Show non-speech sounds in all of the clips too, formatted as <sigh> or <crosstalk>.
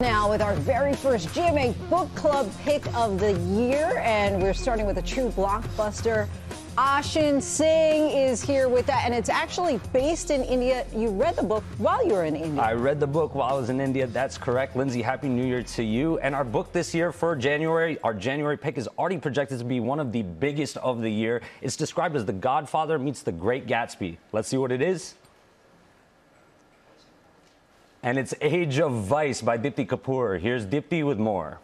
Now, with our very first GMA Book Club pick of the year, and we're starting with a true blockbuster. Ashan Singh is here with that, and it's actually based in India. You read the book while you were in India. I read the book while I was in India. That's correct. Lindsay, Happy New Year to you. And our book this year for January, our January pick is already projected to be one of the biggest of the year. It's described as The Godfather meets The Great Gatsby. Let's see what it is and it's Age of Vice by Deepti Kapoor. Here's Deepti with more.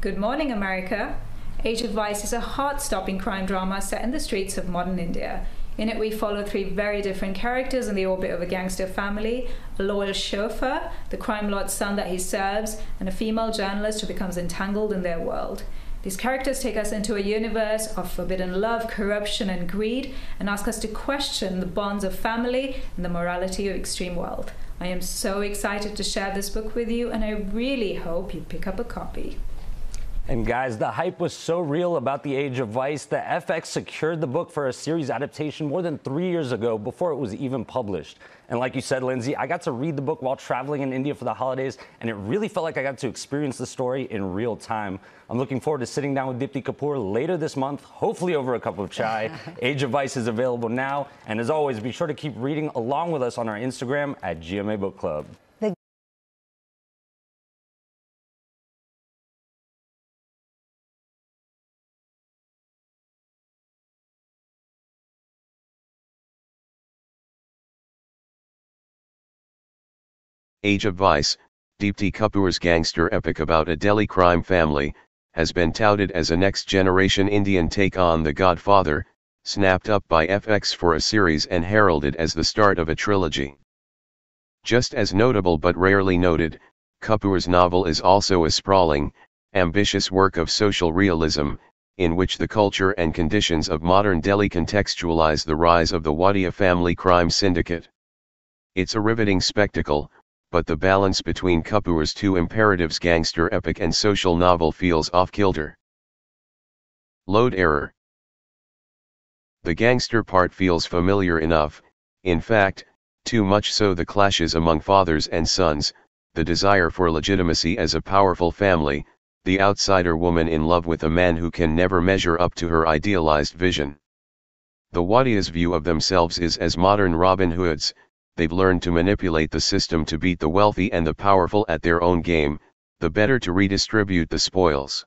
Good morning, America. Age of Vice is a heart stopping crime drama set in the streets of modern India. In it, we follow three very different characters in the orbit of a gangster family a loyal chauffeur, the crime lord's son that he serves, and a female journalist who becomes entangled in their world. These characters take us into a universe of forbidden love, corruption, and greed, and ask us to question the bonds of family and the morality of extreme wealth. I am so excited to share this book with you, and I really hope you pick up a copy. And guys, the hype was so real about The Age of Vice that FX secured the book for a series adaptation more than three years ago before it was even published. And like you said, Lindsay, I got to read the book while traveling in India for the holidays, and it really felt like I got to experience the story in real time. I'm looking forward to sitting down with Deepti Kapoor later this month, hopefully over a cup of chai. <laughs> Age of Vice is available now. And as always, be sure to keep reading along with us on our Instagram at GMA Book Club. Age of Vice, Deepti Kapoor's gangster epic about a Delhi crime family, has been touted as a next-generation Indian take on The Godfather, snapped up by FX for a series and heralded as the start of a trilogy. Just as notable but rarely noted, Kapoor's novel is also a sprawling, ambitious work of social realism, in which the culture and conditions of modern Delhi contextualize the rise of the Wadia family crime syndicate. It's a riveting spectacle, but the balance between Kapoor's two imperatives gangster epic and social novel feels off-kilter. Load error. The gangster part feels familiar enough, in fact, too much so the clashes among fathers and sons, the desire for legitimacy as a powerful family, the outsider woman in love with a man who can never measure up to her idealized vision. The Wadia's view of themselves is as modern Robin Hood's, they've learned to manipulate the system to beat the wealthy and the powerful at their own game, the better to redistribute the spoils.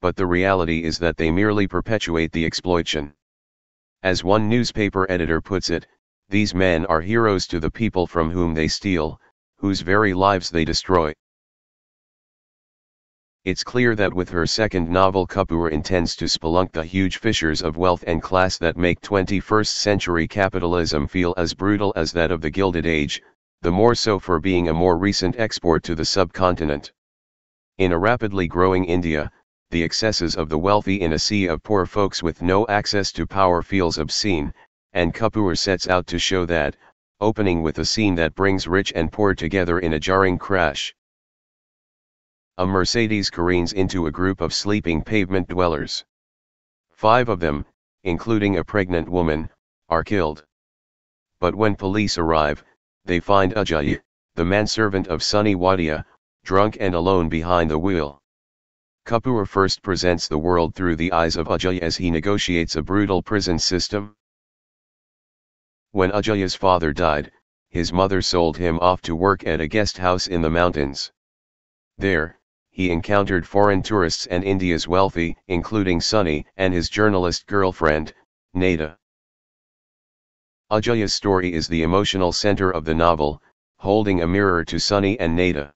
But the reality is that they merely perpetuate the exploitation. As one newspaper editor puts it, these men are heroes to the people from whom they steal, whose very lives they destroy. It's clear that with her second novel Kapoor intends to spelunk the huge fissures of wealth and class that make 21st century capitalism feel as brutal as that of the Gilded Age, the more so for being a more recent export to the subcontinent. In a rapidly growing India, the excesses of the wealthy in a sea of poor folks with no access to power feels obscene, and Kapoor sets out to show that, opening with a scene that brings rich and poor together in a jarring crash. A Mercedes careens into a group of sleeping pavement dwellers. Five of them, including a pregnant woman, are killed. But when police arrive, they find Ajay, the manservant of Sunny Wadia, drunk and alone behind the wheel. Kapoor first presents the world through the eyes of Ajay as he negotiates a brutal prison system. When Ajay's father died, his mother sold him off to work at a guest house in the mountains. There, he encountered foreign tourists and India's wealthy, including Sunny and his journalist girlfriend, Neda. Ajay's story is the emotional center of the novel, holding a mirror to Sunny and Neda.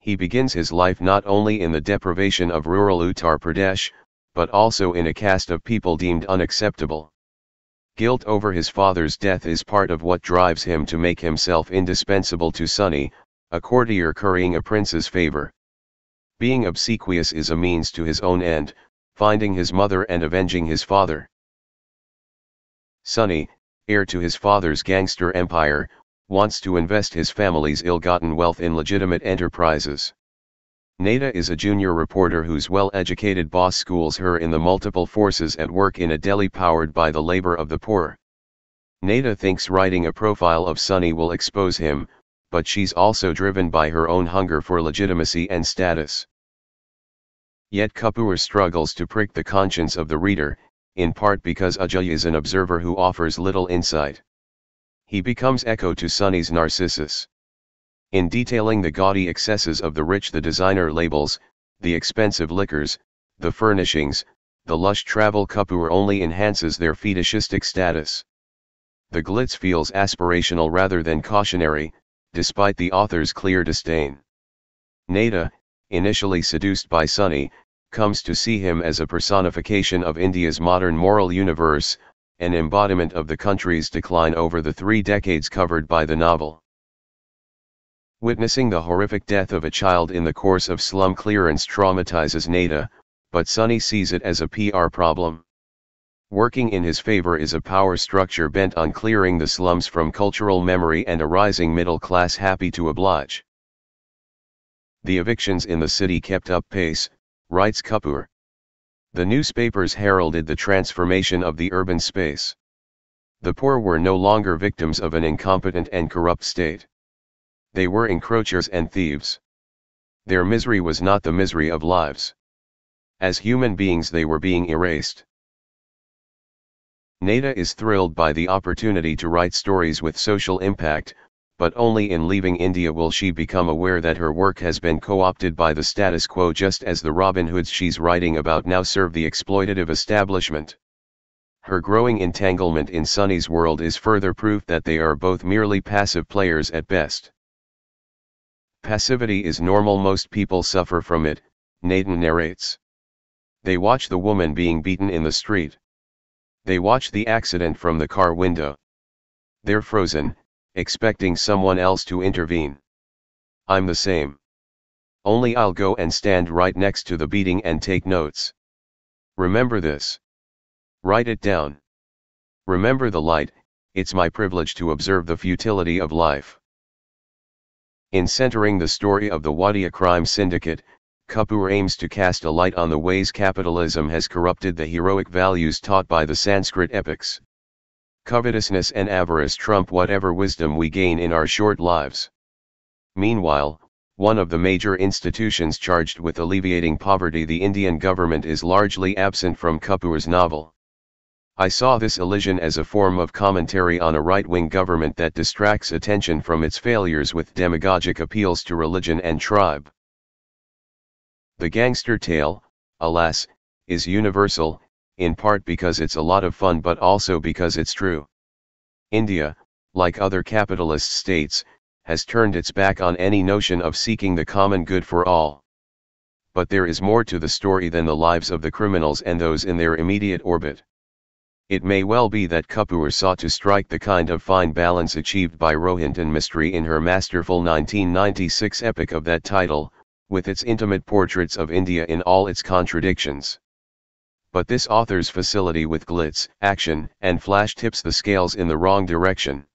He begins his life not only in the deprivation of rural Uttar Pradesh, but also in a caste of people deemed unacceptable. Guilt over his father's death is part of what drives him to make himself indispensable to Sunny, a courtier currying a prince's favor. Being obsequious is a means to his own end, finding his mother and avenging his father. Sunny, heir to his father's gangster empire, wants to invest his family's ill-gotten wealth in legitimate enterprises. Neda is a junior reporter whose well-educated boss schools her in the multiple forces at work in a Delhi powered by the labor of the poor. Neda thinks writing a profile of Sunny will expose him, but she's also driven by her own hunger for legitimacy and status. Yet Kapoor struggles to prick the conscience of the reader, in part because Ajay is an observer who offers little insight. He becomes echo to Sunny's Narcissus. In detailing the gaudy excesses of the rich the designer labels, the expensive liquors, the furnishings, the lush travel Kapoor only enhances their fetishistic status. The glitz feels aspirational rather than cautionary, despite the author's clear disdain. Neda, initially seduced by Sunny, comes to see him as a personification of India's modern moral universe, an embodiment of the country's decline over the three decades covered by the novel. Witnessing the horrific death of a child in the course of slum clearance traumatizes Neda, but Sunny sees it as a PR problem. Working in his favor is a power structure bent on clearing the slums from cultural memory and a rising middle class happy to oblige. The evictions in the city kept up pace, writes Kapoor. The newspapers heralded the transformation of the urban space. The poor were no longer victims of an incompetent and corrupt state. They were encroachers and thieves. Their misery was not the misery of lives. As human beings they were being erased. Neda is thrilled by the opportunity to write stories with social impact, but only in leaving India will she become aware that her work has been co-opted by the status quo just as the Robin Hoods she's writing about now serve the exploitative establishment. Her growing entanglement in Sunny's world is further proof that they are both merely passive players at best. Passivity is normal most people suffer from it, Neda narrates. They watch the woman being beaten in the street. They watch the accident from the car window. They're frozen, expecting someone else to intervene. I'm the same. Only I'll go and stand right next to the beating and take notes. Remember this. Write it down. Remember the light, it's my privilege to observe the futility of life. In centering the story of the Wadia crime syndicate, Kapoor aims to cast a light on the ways capitalism has corrupted the heroic values taught by the Sanskrit epics. Covetousness and avarice trump whatever wisdom we gain in our short lives. Meanwhile, one of the major institutions charged with alleviating poverty the Indian government is largely absent from Kapoor's novel. I saw this elision as a form of commentary on a right-wing government that distracts attention from its failures with demagogic appeals to religion and tribe. The gangster tale, alas, is universal, in part because it's a lot of fun but also because it's true. India, like other capitalist states, has turned its back on any notion of seeking the common good for all. But there is more to the story than the lives of the criminals and those in their immediate orbit. It may well be that Kapoor sought to strike the kind of fine balance achieved by Rohinton Mistry in her masterful 1996 epic of that title, with its intimate portraits of India in all its contradictions but this author's facility with glitz, action, and flash tips the scales in the wrong direction.